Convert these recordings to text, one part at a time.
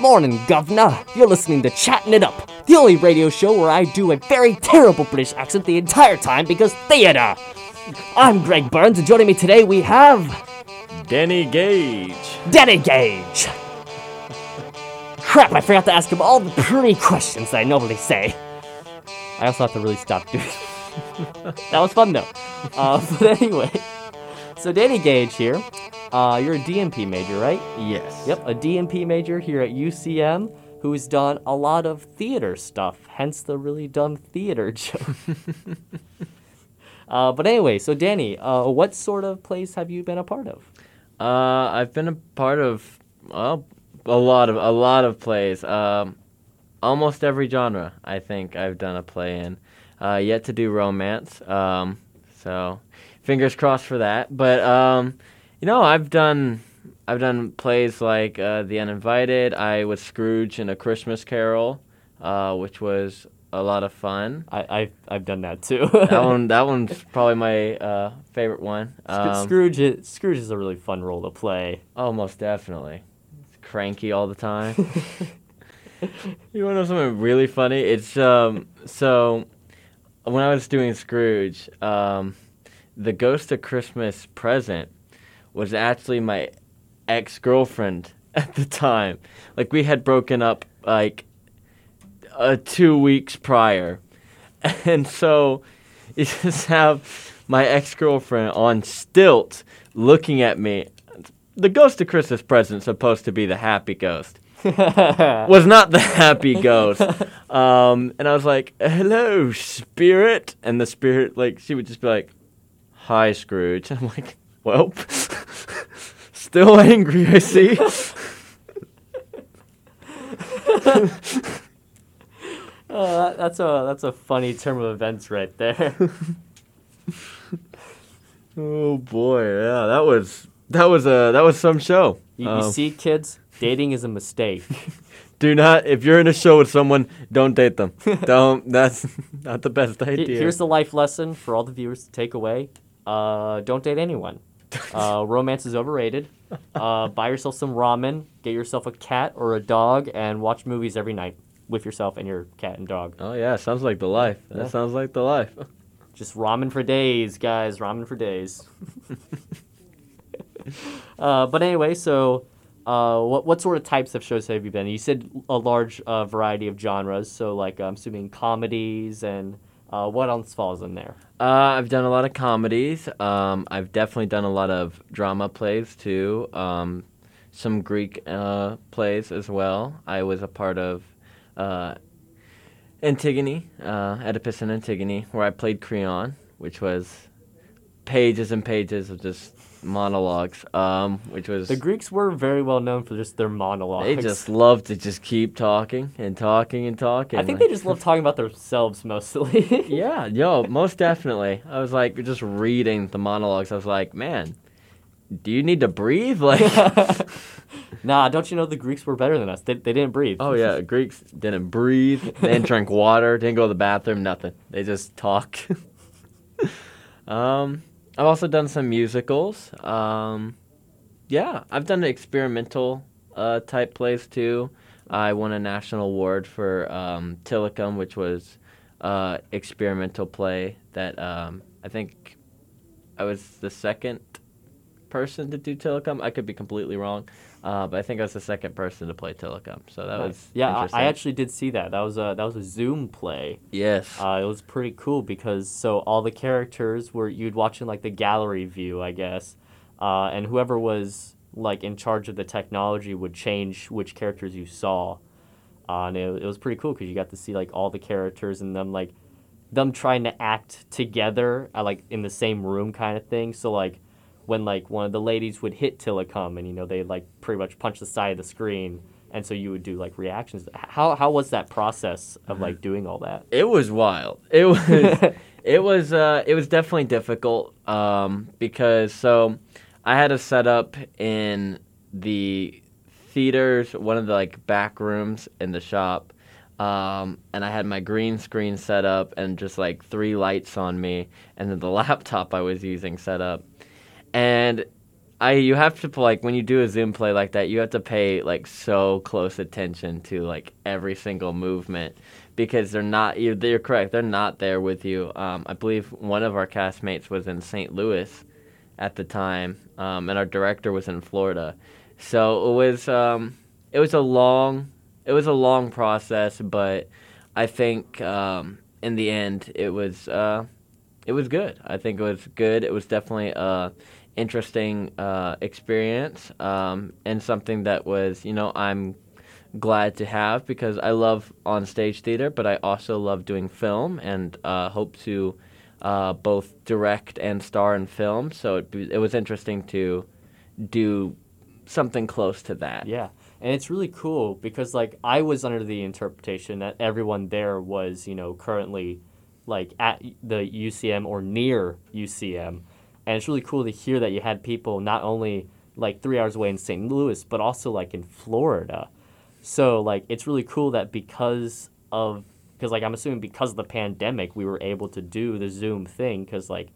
Morning, Governor. You're listening to Chatting It Up, the only radio show where I do a very terrible British accent the entire time because theater. I'm Greg Burns, and joining me today we have Danny Gage. Danny Gage. Crap, I forgot to ask him all the pretty questions that I normally say. I also have to really stop doing that was fun though. Uh, but anyway, so Danny Gage here. Uh, you're a DMP major, right? Yes. Yep, a DMP major here at UCM who's done a lot of theater stuff, hence the really dumb theater joke. uh, but anyway, so Danny, uh, what sort of plays have you been a part of? Uh, I've been a part of well, a lot of a lot of plays. Um, almost every genre. I think I've done a play in. Uh, yet to do romance. Um, so fingers crossed for that. But um, you know, I've done I've done plays like uh, The Uninvited. I was Scrooge in A Christmas Carol, uh, which was a lot of fun. I, I've, I've done that too. that one that one's probably my uh, favorite one. Um, Scrooge, is, Scrooge is a really fun role to play. Oh, most definitely. It's cranky all the time. you want to know something really funny? It's um so when I was doing Scrooge, um, the Ghost of Christmas present was actually my ex girlfriend at the time. Like we had broken up like uh, two weeks prior, and so you just have my ex girlfriend on stilts looking at me. The Ghost of Christmas present supposed to be the happy ghost. was not the happy ghost. Um, and I was like, hello, spirit. And the spirit, like, she would just be like, hi, Scrooge. I'm like, well, still angry, I see. oh, that, that's a that's a funny term of events right there. oh boy, yeah, that was that was a that was some show. You, um, you see, kids, dating is a mistake. do not if you're in a show with someone don't date them don't that's not the best idea here's the life lesson for all the viewers to take away uh, don't date anyone uh, romance is overrated. Uh, buy yourself some ramen get yourself a cat or a dog and watch movies every night with yourself and your cat and dog. Oh yeah sounds like the life. That yeah. sounds like the life. Just ramen for days guys ramen for days. Uh, but anyway so uh, what what sort of types of shows have you been? You said a large uh, variety of genres, so like I'm assuming comedies and uh, what else falls in there? Uh, I've done a lot of comedies. Um, I've definitely done a lot of drama plays too. Um, some Greek uh, plays as well. I was a part of uh, Antigone, Oedipus and Antigone, where I played Creon, which was pages and pages of just monologues, um, which was the Greeks were very well known for just their monologues. They just love to just keep talking and talking and talking. I think they just love talking about themselves mostly. yeah, yo, most definitely. I was like just reading the monologues. I was like, man, do you need to breathe? Like, nah, don't you know the Greeks were better than us? They, they didn't breathe. Oh yeah, Greeks didn't breathe. They didn't drink water. Didn't go to the bathroom. Nothing. They just talk. um I've also done some musicals. Um, yeah, I've done experimental uh, type plays too. I won a national award for um, Tilikum, which was uh, experimental play that um, I think I was the second person to do Tilikum. I could be completely wrong. Uh, but I think I was the second person to play Tilikum, so that was yeah. I, I, actually did see that. That was a that was a Zoom play. Yes, uh, it was pretty cool because so all the characters were you'd watch in like the gallery view, I guess, uh, and whoever was like in charge of the technology would change which characters you saw, uh, and it, it was pretty cool because you got to see like all the characters and them like them trying to act together, uh, like in the same room kind of thing. So like when like one of the ladies would hit Tilikum and you know they like pretty much punch the side of the screen and so you would do like reactions. How how was that process of like doing all that? It was wild. It was it was uh it was definitely difficult um because so i had a setup in the theaters one of the like back rooms in the shop um, and I had my green screen set up and just like three lights on me, and then the laptop I was using set up and I you have to like when you do a Zoom play like that, you have to pay like so close attention to like every single movement because they're not. You're, you're correct. They're not there with you. Um, I believe one of our castmates was in St. Louis at the time, um, and our director was in Florida. So it was um, it was a long it was a long process, but I think um, in the end it was uh, it was good. I think it was good. It was definitely a interesting uh, experience um, and something that was you know I'm glad to have because I love on stage theater, but I also love doing film and uh, hope to uh, both direct and star in film. So it, it was interesting to do something close to that. Yeah. And it's really cool because like I was under the interpretation that everyone there was, you know, currently like at the UCM or near UCM. And it's really cool to hear that you had people not only like 3 hours away in St. Louis, but also like in Florida. So like it's really cool that because of because like I'm assuming because of the pandemic we were able to do the Zoom thing cuz like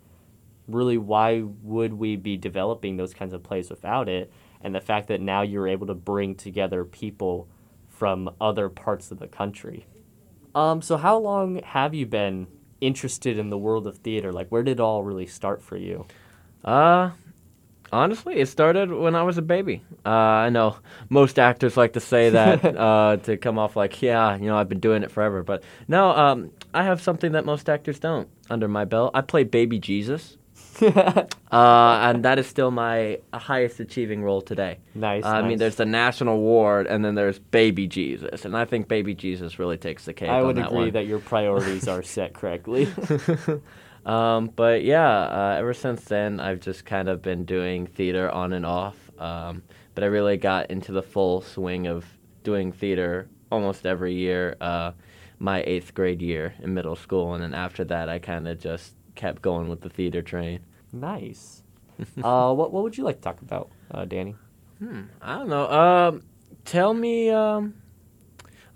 really why would we be developing those kinds of plays without it? and the fact that now you're able to bring together people from other parts of the country. Um, so how long have you been interested in the world of theater? Like, where did it all really start for you? Uh, honestly, it started when I was a baby. Uh, I know most actors like to say that uh, to come off like, yeah, you know, I've been doing it forever. But no, um, I have something that most actors don't under my belt. I played Baby Jesus. uh, and that is still my highest achieving role today. Nice. Uh, I nice. mean, there's the national award, and then there's Baby Jesus, and I think Baby Jesus really takes the cake. I would that agree one. that your priorities are set correctly. um, but yeah, uh, ever since then, I've just kind of been doing theater on and off. Um, but I really got into the full swing of doing theater almost every year. Uh, my eighth grade year in middle school, and then after that, I kind of just kept going with the theater train. nice. uh, what what would you like to talk about, uh, Danny? Hmm, I don't know. Um, tell me. Um,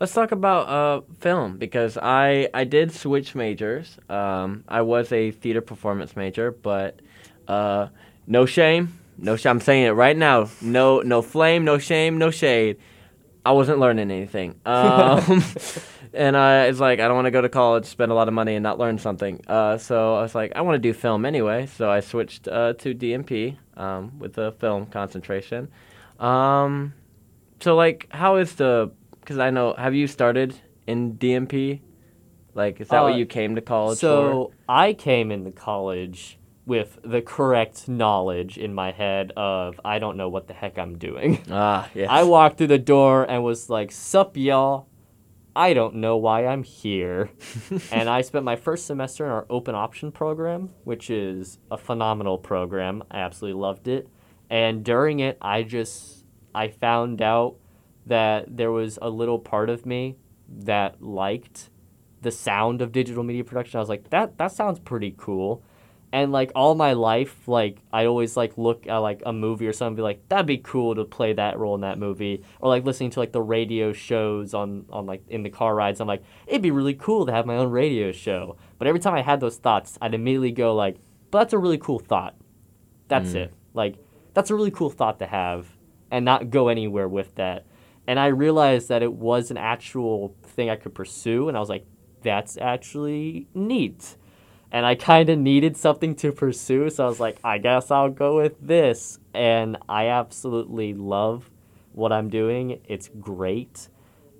let's talk about uh, film because I I did switch majors. Um, I was a theater performance major, but uh, no shame, no shame. I'm saying it right now. No no flame, no shame, no shade. I wasn't learning anything. Um, and I was like I don't want to go to college, spend a lot of money, and not learn something. Uh, so I was like, I want to do film anyway. So I switched uh, to DMP um, with a film concentration. Um, so like, how is the? Because I know, have you started in DMP? Like, is that Uh, what you came to college So I came into college with the correct knowledge in my head of I don't know what the heck I'm doing. Ah, yes. I walked through the door and was like, Sup, y'all. I don't know why I'm here. and I spent my first semester in our open option program, which is a phenomenal program. I absolutely loved it. And during it, I just I found out that there was a little part of me that liked the sound of digital media production. I was like, that that sounds pretty cool. And like all my life, like I always like look at like a movie or something, and be like, that'd be cool to play that role in that movie. Or like listening to like the radio shows on on like in the car rides. I'm like, it'd be really cool to have my own radio show. But every time I had those thoughts, I'd immediately go like, but that's a really cool thought. That's Mm. it. Like that's a really cool thought to have, and not go anywhere with that. And I realized that it was an actual thing I could pursue, and I was like, that's actually neat and I kind of needed something to pursue, so I was like, I guess I'll go with this. And I absolutely love what I'm doing. It's great.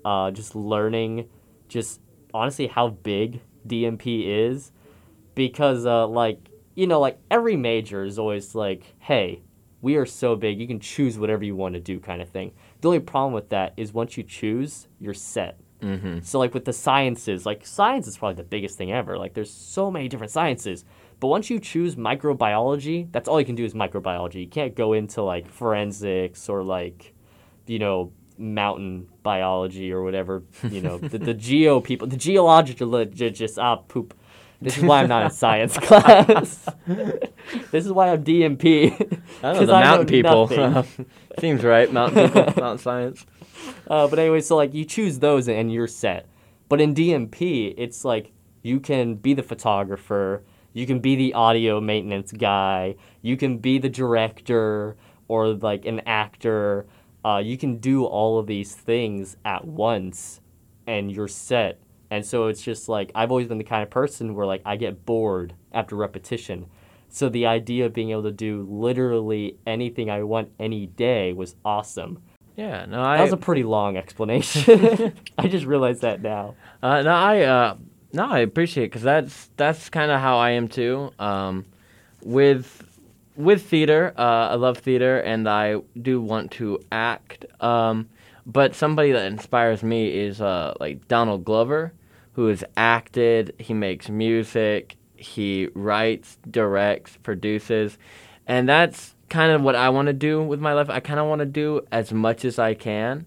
Uh, just learning, just honestly, how big DMP is. Because, uh, like, you know, like every major is always like, hey, we are so big, you can choose whatever you want to do, kind of thing. The only problem with that is once you choose, you're set. Mm-hmm. So like with the sciences, like science is probably the biggest thing ever. Like there's so many different sciences. But once you choose microbiology, that's all you can do is microbiology. You can't go into like forensics or like, you know, mountain biology or whatever. You know, the, the geo people, the geological just ah poop. This is why I'm not in science class. this is why I'm DMP. I don't know the I know mountain people. nothing. Seems right. Mountain people, mountain science. Uh, but anyway, so like you choose those and you're set. But in DMP, it's like you can be the photographer, you can be the audio maintenance guy, you can be the director, or like an actor. Uh, you can do all of these things at once, and you're set. And so it's just like I've always been the kind of person where like I get bored after repetition. So the idea of being able to do literally anything I want any day was awesome. Yeah, no, I That was a pretty long explanation. I just realized that now. Uh, no, I uh, no, I appreciate because that's that's kind of how I am too. Um, with with theater, uh, I love theater, and I do want to act. Um, but somebody that inspires me is uh, like Donald Glover, who has acted. He makes music. He writes, directs, produces, and that's kind of what I want to do with my life. I kind of want to do as much as I can.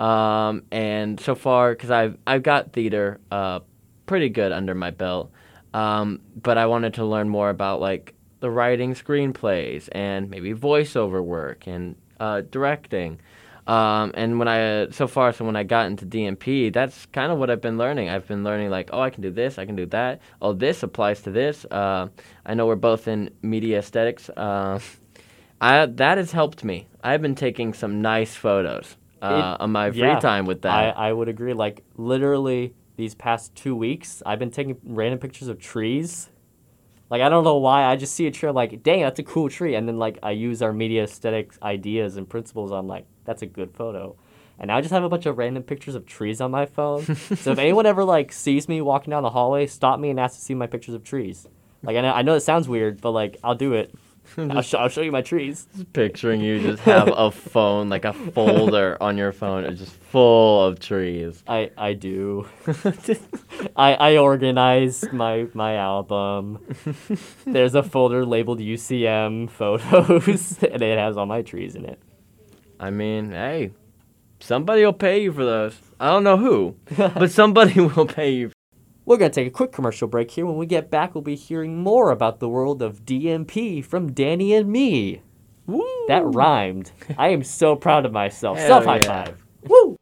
Um, and so far, because I've I've got theater uh, pretty good under my belt, um, but I wanted to learn more about like the writing screenplays and maybe voiceover work and uh, directing. Um, and when I so far, so when I got into DMP, that's kind of what I've been learning. I've been learning like, oh, I can do this, I can do that. Oh, this applies to this. Uh, I know we're both in media aesthetics. Uh, I that has helped me. I've been taking some nice photos uh, on my free yeah, time with I, that. I would agree. Like literally these past two weeks, I've been taking random pictures of trees. Like I don't know why. I just see a tree, I'm like, dang, that's a cool tree. And then like I use our media aesthetics ideas and principles. I'm like, that's a good photo. And now I just have a bunch of random pictures of trees on my phone. so if anyone ever like sees me walking down the hallway, stop me and ask to see my pictures of trees. Like I know, I know it sounds weird, but like I'll do it. I'll, sh- I'll show you my trees. Just picturing you just have a phone, like a folder on your phone, it's just full of trees. I I do. I I organized my my album. There's a folder labeled UCM photos, and it has all my trees in it. I mean, hey, somebody will pay you for those. I don't know who, but somebody will pay you. We're gonna take a quick commercial break here. When we get back, we'll be hearing more about the world of DMP from Danny and me. Woo! That rhymed. I am so proud of myself. Hell Self high yeah. five. Woo!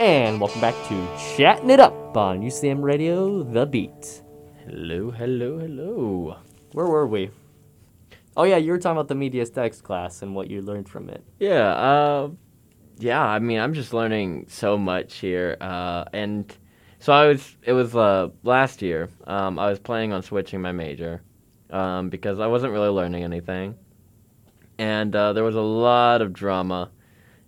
And welcome back to Chatting It Up on UCM Radio, The Beat. Hello, hello, hello. Where were we? Oh yeah, you were talking about the media aesthetics class and what you learned from it. Yeah, uh, yeah. I mean, I'm just learning so much here, uh, and so I was. It was uh, last year. Um, I was planning on switching my major um, because I wasn't really learning anything, and uh, there was a lot of drama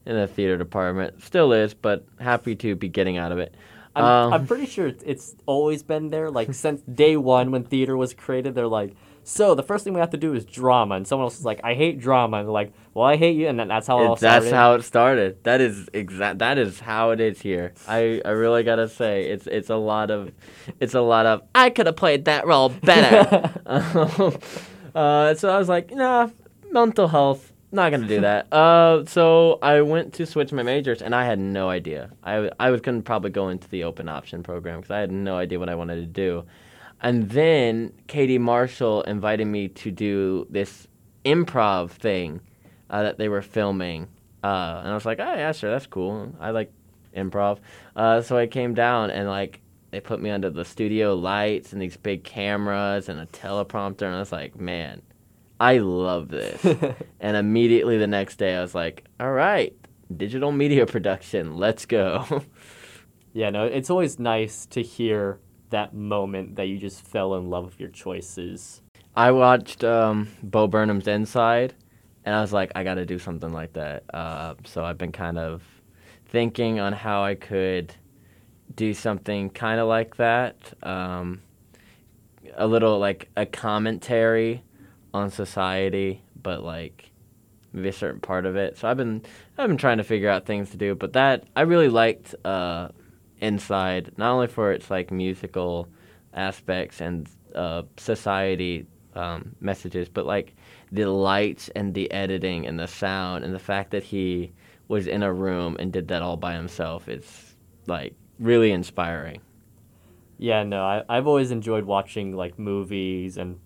in the theater department. Still is, but happy to be getting out of it. I'm, Um, I'm pretty sure it's- it's always been there. Like since day one when theater was created, they're like, so the first thing we have to do is drama, and someone else is like, I hate drama, and they're like, well, I hate you, and then that's how it all It- that's how it started. That is exact. That is how it is here. I, I really gotta say it's it's a lot of, it's a lot of. I could have played that role better. um, uh, so I was like, nah, mental health. Not gonna do that. Uh, so I went to switch my majors, and I had no idea. I I was gonna probably go into the open option program because I had no idea what I wanted to do. And then Katie Marshall invited me to do this improv thing uh, that they were filming. Uh, and I was like, oh, yeah, sure, that's cool. I like improv. Uh, so I came down and, like, they put me under the studio lights and these big cameras and a teleprompter. And I was like, man, I love this. and immediately the next day, I was like, all right, digital media production, let's go. yeah, no, it's always nice to hear that moment that you just fell in love with your choices. I watched um, Bo Burnham's Inside, and I was like, I got to do something like that. Uh, so I've been kind of thinking on how I could do something kind of like that. Um, a little like a commentary on society, but like maybe a certain part of it. So I've been I've been trying to figure out things to do, but that I really liked uh, Inside, not only for its like musical aspects and uh, society um, messages, but like the lights and the editing and the sound and the fact that he was in a room and did that all by himself. It's like really inspiring. Yeah, no, I, I've always enjoyed watching like movies and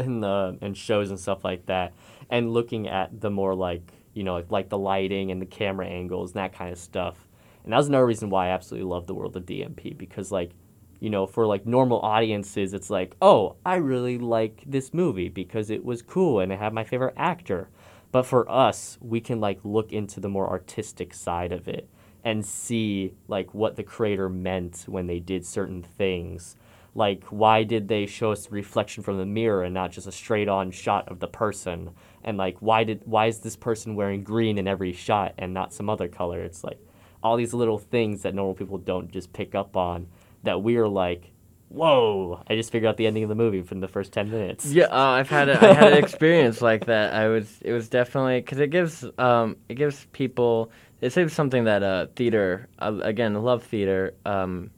and uh, and shows and stuff like that, and looking at the more like you know like, like the lighting and the camera angles and that kind of stuff. And that was another reason why I absolutely love the world of DMP because like you know for like normal audiences it's like oh I really like this movie because it was cool and it had my favorite actor. But for us, we can like look into the more artistic side of it and see like what the creator meant when they did certain things like why did they show us the reflection from the mirror and not just a straight on shot of the person? And like why did why is this person wearing green in every shot and not some other color? It's like all these little things that normal people don't just pick up on that we're like whoa i just figured out the ending of the movie from the first 10 minutes. Yeah, uh, I've had a, I had an experience like that. I was it was definitely because it gives um it gives people it's something that uh theater uh, again love theater um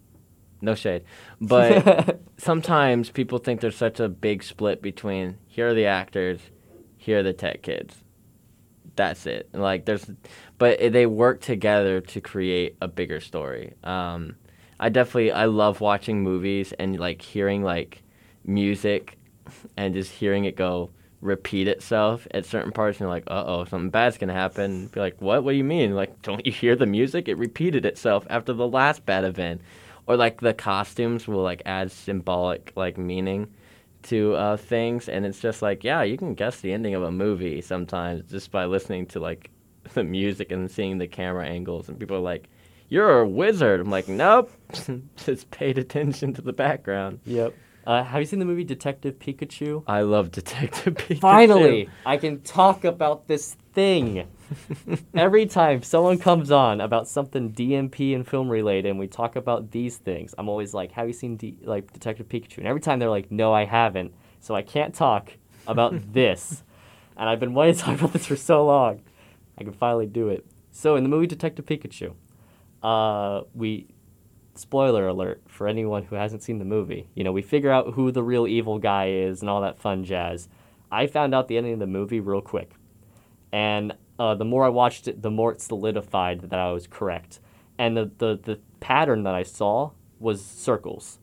no shade but sometimes people think there's such a big split between here are the actors here are the tech kids that's it like there's but they work together to create a bigger story um I definitely I love watching movies and like hearing like music and just hearing it go repeat itself at certain parts and you're like, uh oh, something bad's gonna happen. Be like, what? What do you mean? Like, don't you hear the music? It repeated itself after the last bad event. Or like the costumes will like add symbolic like meaning to uh, things and it's just like, yeah, you can guess the ending of a movie sometimes just by listening to like the music and seeing the camera angles and people are like, You're a wizard. I'm like, Nope. just paid attention to the background. yep uh, have you seen the movie detective pikachu I love Detective Pikachu. Finally, I can talk about this thing. Every time someone comes on about something DMP and film related, and we talk about these things, I'm always like, "Have you seen D- like Detective Pikachu?" And every time they're like, "No, I haven't." So I can't talk about this. And I've been wanting to talk about this for so long. I can finally do it. So in the movie Detective Pikachu, uh, we spoiler alert for anyone who hasn't seen the movie. You know, we figure out who the real evil guy is and all that fun jazz. I found out the ending of the movie real quick. And uh, the more I watched it, the more it solidified that I was correct. And the, the, the pattern that I saw was circles.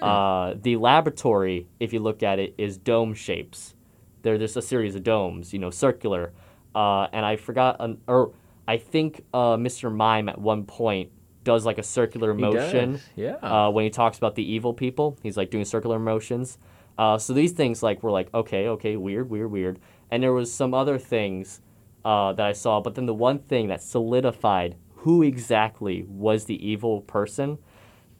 Uh, the laboratory, if you look at it, is dome shapes. They're just a series of domes, you know, circular. Uh, and I forgot, an, or I think uh, Mr. Mime at one point does like a circular motion Yeah. uh, when he talks about the evil people. He's like doing circular motions. Uh, so these things like were like okay, okay, weird, weird, weird. And there was some other things uh, that I saw, but then the one thing that solidified who exactly was the evil person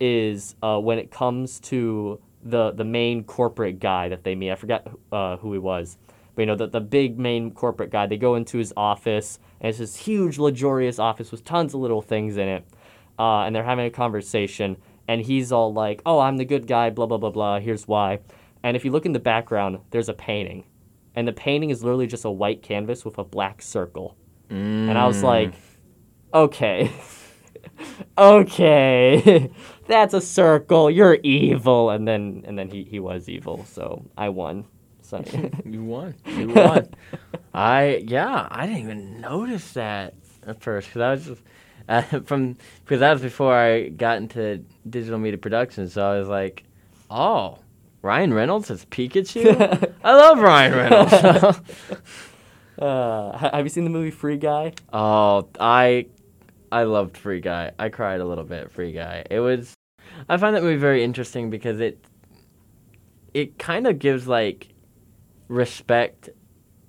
is uh, when it comes to the the main corporate guy that they meet. I forgot uh, who he was, but you know the the big main corporate guy. They go into his office, and it's this huge, luxurious office with tons of little things in it uh, and they're having a conversation, and he's all like, "Oh, I'm the good guy," blah blah blah blah. Here's why. And if you look in the background, there's a painting, and the painting is literally just a white canvas with a black circle. And I was like, "Okay, okay, that's a circle. You're evil." And then and then he he was evil, so I won. You won. You won. I yeah. I didn't even notice that at first because I was just uh, from because that was before I got into digital media production. So I was like, oh, Ryan Reynolds as Pikachu. I love Ryan Reynolds. uh, have you seen the movie Free Guy? oh, I I loved Free Guy. I cried a little bit. Free Guy. It was. I find that movie very interesting because it it kind of gives like respect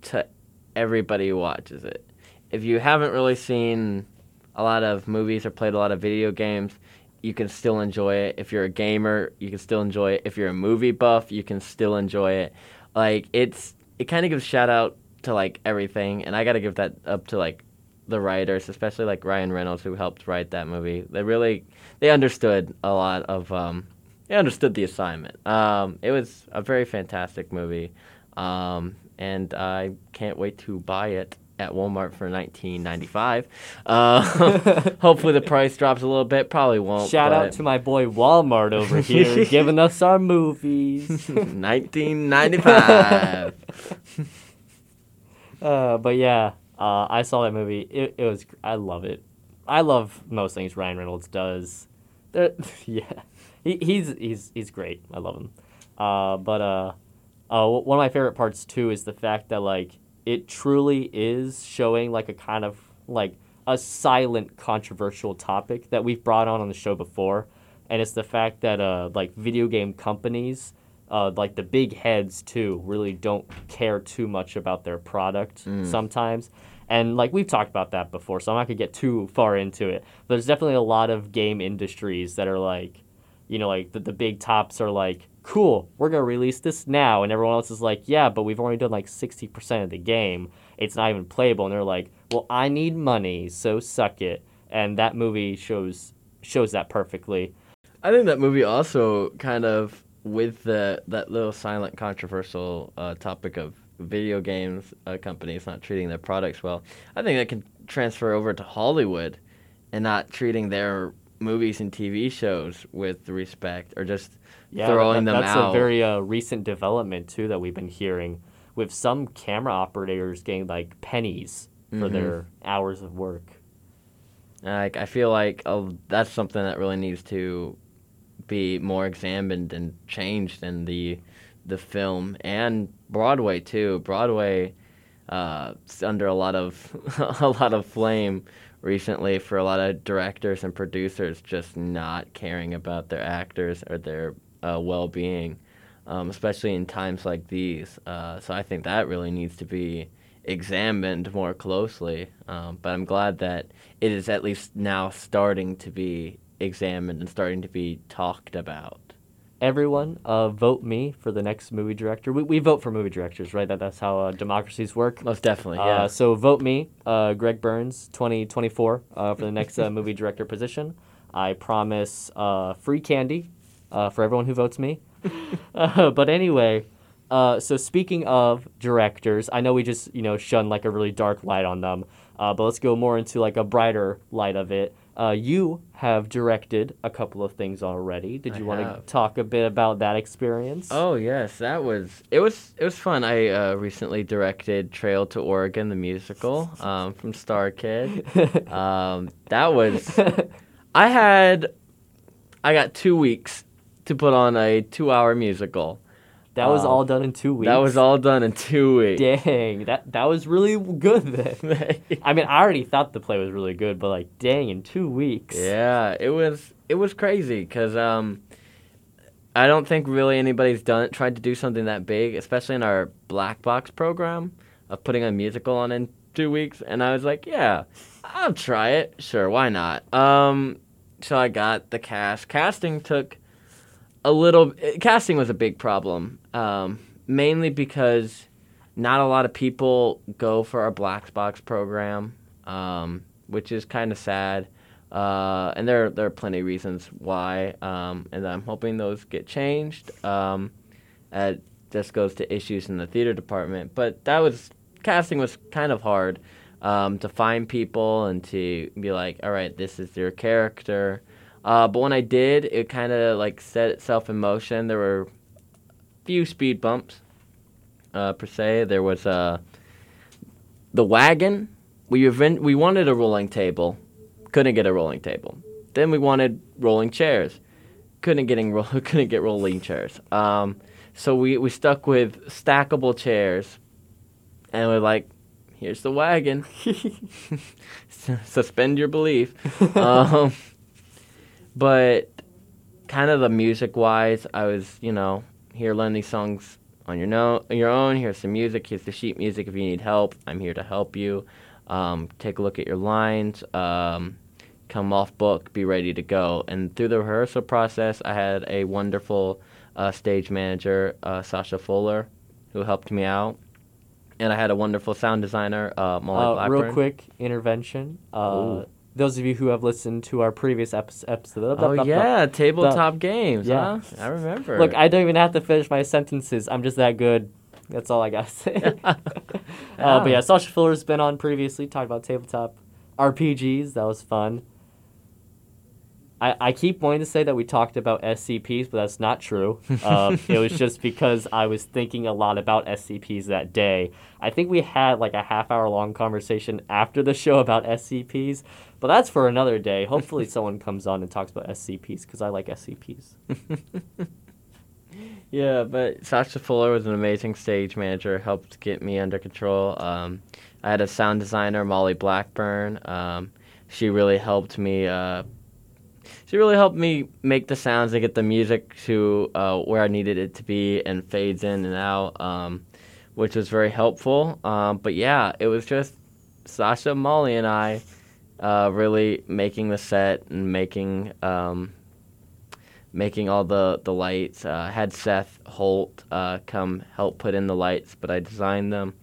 to everybody who watches it. If you haven't really seen a lot of movies or played a lot of video games, you can still enjoy it. If you're a gamer, you can still enjoy it. If you're a movie buff, you can still enjoy it. Like it's it kind of gives shout out to like everything, and I got to give that up to like the writers, especially like Ryan Reynolds who helped write that movie. They really they understood a lot of um they understood the assignment. Um it was a very fantastic movie. Um and I can't wait to buy it at Walmart for 19.95. Uh, hopefully the price drops a little bit. Probably won't. Shout out to my boy Walmart over here, giving us our movies. 19.95. Uh, but yeah, Uh, I saw that movie. It, it was. I love it. I love most things Ryan Reynolds does. Yeah, he, he's he's he's great. I love him. Uh, but uh, uh, one of my favorite parts too is the fact that like it truly is showing like a kind of like a silent controversial topic that we've brought on on the show before, and it's the fact that uh like video game companies. Uh, like the big heads too really don't care too much about their product sometimes and like we've talked about that before, so I'm not gonna get too far into it. But there's definitely a lot of game industries that are like, you know, like the, the big tops are like, cool, we're gonna release this now, and everyone else is like, yeah, but we've only done like 60% of the game. It's not even playable, and they're like, well, I need money, so suck it. And that movie shows shows that perfectly. I think that movie also kind of with the that little silent controversial uh, topic of video games uh, companies not treating their products well. I think that can transfer over to Hollywood and not treating their movies and TV shows with respect or just Yeah, throwing that- them that's out. That's a very uh, recent development too that we've been hearing, with some camera operators getting like pennies for Mhm. their hours of work. Like I feel like uh, that's something that really needs to be more examined and changed in the the film and Broadway too. Broadway uh, under a lot of a lot of flame recently for a lot of directors and producers just not caring about their actors or their uh, well-being, um, especially in times like these. Uh, so I think that really needs to be examined more closely. Um, but I'm glad that it is at least now starting to be examined and starting to be talked about. Everyone, uh, vote me for the next movie director. We, we vote for movie directors, right? That that's how uh, democracies work. Most definitely, yeah. Uh, so vote me, uh, Greg Burns, 2024, uh, for the next uh, movie director position. I promise uh, free candy uh, for everyone who votes me. uh, but anyway, uh, so speaking of directors, I know we just you know shone like a really dark light on them, uh, but let's go more into like a brighter light of it. Uh, you have directed a couple of things already. Did you want to talk a bit about that experience? Oh yes, that was it was it was fun. I uh, recently directed Trail to Oregon the musical um, from StarKid. Um, that was I had I got two weeks to put on a two-hour musical. That was um, all done in two weeks. That was all done in two weeks. Dang, that that was really good then. I mean, I already thought the play was really good, but like, dang, in two weeks. Yeah, it was it was crazy because um, I don't think really anybody's done tried to do something that big, especially in our black box program of putting a musical on in two weeks. And I was like, yeah, I'll try it. Sure, why not? Um, so I got the cast. Casting took a little. Casting was a big problem, um, mainly because not a lot of people go for our black box program, um, which is kind of sad. Uh, and there there are plenty of reasons why, um, and I'm hoping those get changed. Um, this goes to issues in the theater department, but that was casting was kind of hard um, to find people and to be like, all right, this is your character. Uh, but when I did, it kind of like set itself in motion. There were a few speed bumps, uh, per se. There was uh, the wagon. We event- we wanted a rolling table, couldn't get a rolling table. Then we wanted rolling chairs, couldn't getting ro- couldn't get rolling chairs. Um, so we, we stuck with stackable chairs, and we're like, here's the wagon. Suspend your belief. um, but kind of the music wise, I was you know here learn these songs on your no your own. Here's some music. Here's the sheet music. If you need help, I'm here to help you. Um, take a look at your lines. Um, come off book. Be ready to go. And through the rehearsal process, I had a wonderful uh, stage manager, uh, Sasha Fuller, who helped me out. And I had a wonderful sound designer, uh, Molly Uh, Blackburn. real quick intervention. Uh. Those of you who have listened to our previous episode, episode Oh yeah, tabletop games. Yeah. huh? I remember. Look, I don't even have to finish my sentences. I'm just that good. That's all I gotta say. uh, but yeah, Sasha Fuller's been on previously, talked about tabletop RPGs. That was fun. I, I keep wanting to say that we talked about SCPs, but that's not true. Um, it was just because I was thinking a lot about SCPs that day. I think we had like a half hour long conversation after the show about SCPs, but that's for another day. Hopefully, someone comes on and talks about SCPs because I like SCPs. Yeah, but Sasha Fuller was an amazing stage manager, helped get me under control. Um, I had a sound designer, Molly Blackburn. Um, she really helped me. Uh, she really helped me make the sounds and get the music to uh, where I needed it to be and fades in and out, um, which was very helpful. Um, but yeah, it was just Sasha, Molly, and I uh, really making the set and making um, making all the the lights. Uh, had Seth Holt uh, come help put in the lights, but I designed them.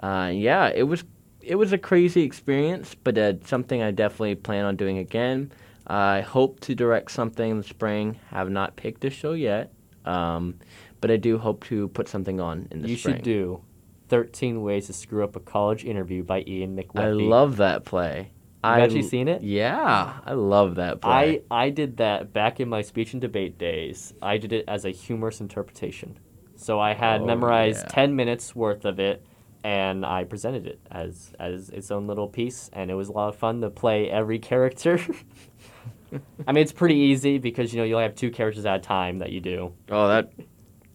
Uh, yeah, it was it was a crazy experience, but uh, something I definitely plan on doing again. I hope to direct something in the spring. Have not picked a show yet, um, but I do hope to put something on in the you spring. should do 13 Ways to Screw Up a College Interview by Ian McWethy. I love that play. You've I actually seen it? Yeah, I love that play. I, I did that back in my speech and debate days. I did it as a humorous interpretation. So I had Oh, memorized yeah. 10 minutes worth of it and I presented it as as its own little piece and it was a lot of fun to play every character. I mean it's pretty easy because you know you only have two characters at a time that you do. Oh, that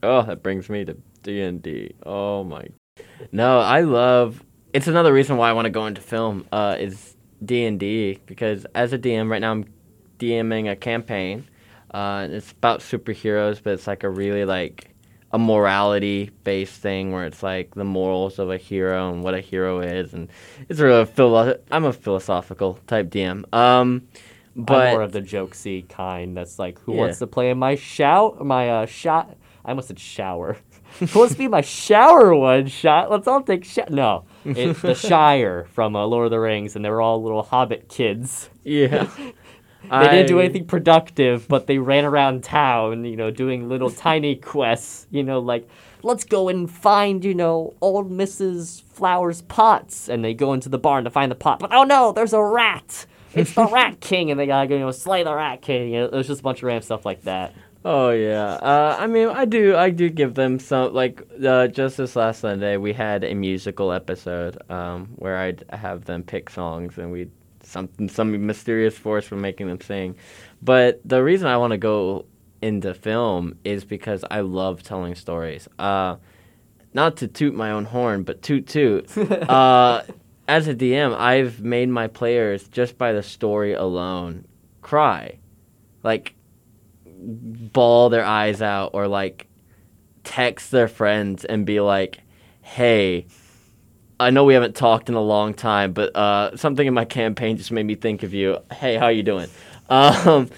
oh, that brings me to D and D. Oh my. No, I love. It's another reason why I want to go into film. Uh, is D and D because as a DM right now I'm DMing a campaign. Uh, it's about superheroes, but it's like a really like a morality based thing where it's like the morals of a hero and what a hero is, and it's really a philo- I'm a philosophical type DM. Um, but I'm more of the jokesy kind that's like who Yeah. wants to play in my shout my uh shot I almost said shower. who wants to be my shower one shot? Let's all take shot. No, it's the Shire from uh, Lord of the Rings, and they were all little Hobbit kids. yeah, They didn't do anything productive, but they ran around town, you know, doing little tiny quests, you know, like let's go and find, you know, old Mrs. Flowers' pots, and they go into the barn to find the pot. But oh no, there's a rat. It's the Rat King, and they gotta go, you know, slay the Rat King. You know, there's just a bunch of random stuff like that. Oh yeah. Uh, I mean, I do. I do give them some. Like uh, just this last Sunday, we had a musical episode um, where I'd have them pick songs, and we some some mysterious force for making them sing. But the reason I want to go into film is because I love telling stories. Uh, not to toot my own horn, but toot toot. uh, as a DM, I've made my players just by the story alone cry, like bawl their eyes out or like text their friends and be like, "Hey, I know we haven't talked in a long time, but uh, something in my campaign just made me think of you. Hey, how are you doing?" Um,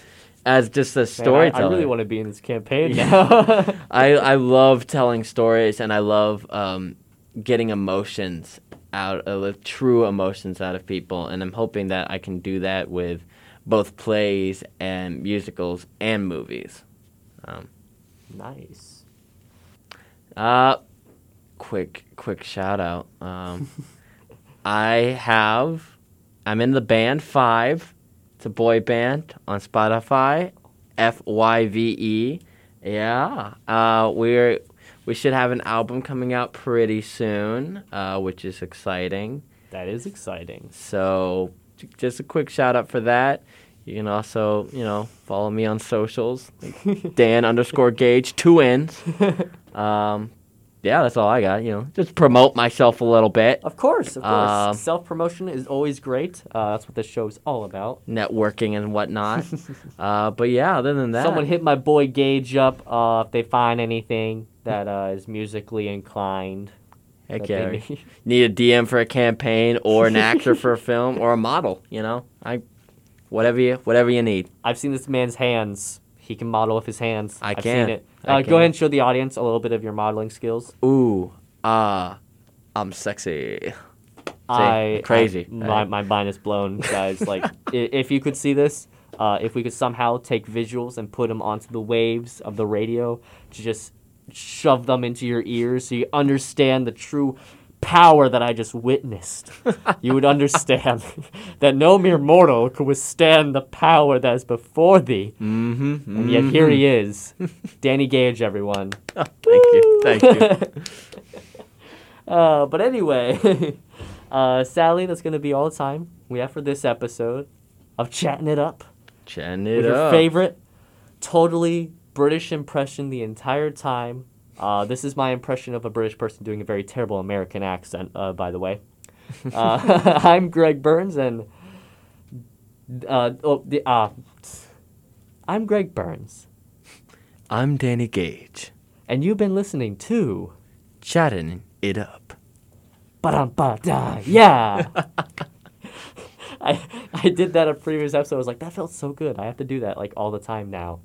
as just a Man, I- I, really want to be in this campaign now. I, I love telling stories and I love um, getting emotions out of true emotions out of people and I'm hoping that I can do that with both plays and musicals and movies. Um, nice. uh, quick quick shout out. Um, I have I'm in the band FYVE. It's a boy band on Spotify. F Y V E. Yeah. Uh, we're we should have an album coming out pretty soon, uh, which is exciting. That is exciting. So just a quick shout out for that. You can also, you know, follow me on socials. Dan underscore Gage, two N's. Um, yeah, that's all I got. You know, just promote myself a little bit. Of course, of course. Um, Self promotion is always great. Uh, that's what this show is all about. networking and whatnot. uh, but yeah, other than that, Someone hit my boy Gage up uh, if they find anything that uh, is musically inclined. Heck yeah, need. need a DM for a campaign or an actor for a film or a model. You know, I whatever you whatever you need. I've seen this man's hands. He can model with his hands. I have can. seen it. I Uh, can. go ahead and show the audience a little bit of your modeling skills. Ooh, ah, I'm sexy. I crazy, I- my, my mind is blown, guys. like, if you could see this, uh, if we could somehow take visuals and put them onto the waves of the radio to just shove them into your ears so you understand the true power that I just witnessed, you would understand that no mere mortal could withstand the power that is before thee. Mm-hmm. And yet here he is, Danny Gage, everyone. Thank you. Thank you. Uh, but anyway, uh, sadly, that's going to be all the time we have for this episode of Chatting It Up Chatting it your up. favorite, totally British impression the entire time. Uh, this is my impression of a British person doing a very terrible American accent, uh, by the way. Uh, I'm Greg Burns, and uh, oh, the, uh, I'm Greg Burns, I'm Danny Gage. and you've been listening to Chatting it up. Ba-dum-ba-da, yeah. I I did that a previous episode. I was like, that felt so good. I have to do that like all the time now.